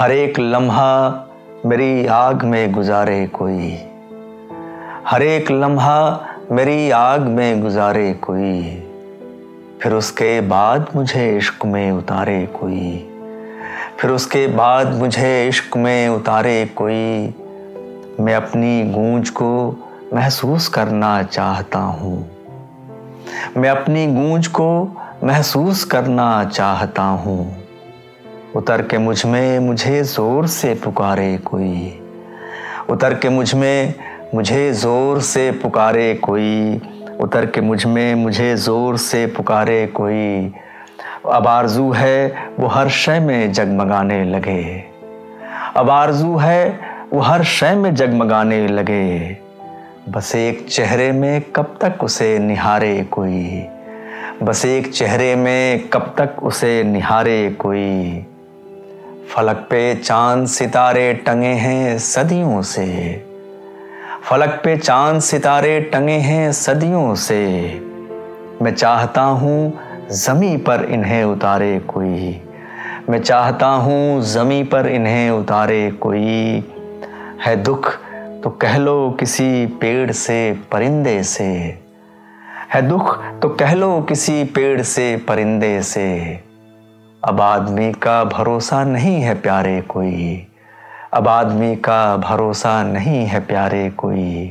ہر ایک لمحہ میری آگ میں گزارے کوئی۔ ہر ایک لمحہ میری آگ میں گزارے کوئی۔ پھر اس کے بعد مجھے عشق میں اتارے کوئی۔ پھر اس کے بعد مجھے عشق میں اتارے کوئی۔ میں اپنی گونج کو محسوس کرنا چاہتا ہوں۔ میں اپنی گونج کو محسوس کرنا چاہتا ہوں۔ اتر کے مجھ میں مجھے زور سے پکارے کوئی۔ اتر کے مجھ میں مجھے زور سے پکارے کوئی۔ اتر کے مجھ میں مجھے زور سے پکارے کوئی۔ اب آرزو ہے وہ ہر شے میں جگمگانے لگے۔ اب آرزو ہے وہ ہر شے میں جگمگانے لگے۔ بس ایک چہرے میں کب تک اسے نہارے کوئی۔ بس ایک چہرے میں کب تک اسے نہارے کوئی۔ فلک پہ چاند ستارے ٹنگے ہیں صدیوں سے۔ فلک پہ چاند ستارے ٹنگے ہیں صدیوں سے۔ میں چاہتا ہوں زمیں پر انہیں اتارے کوئی۔ میں چاہتا ہوں زمیں پر انہیں اتارے کوئی۔ ہے دکھ تو کہہ لو کسی پیڑ سے پرندے سے۔ ہے دکھ تو کہہ لو کسی پیڑ سے پرندے سے۔ اب آدمی کا بھروسہ نہیں ہے پیارے کوئی۔ اب آدمی کا بھروسہ نہیں ہے پیارے کوئی۔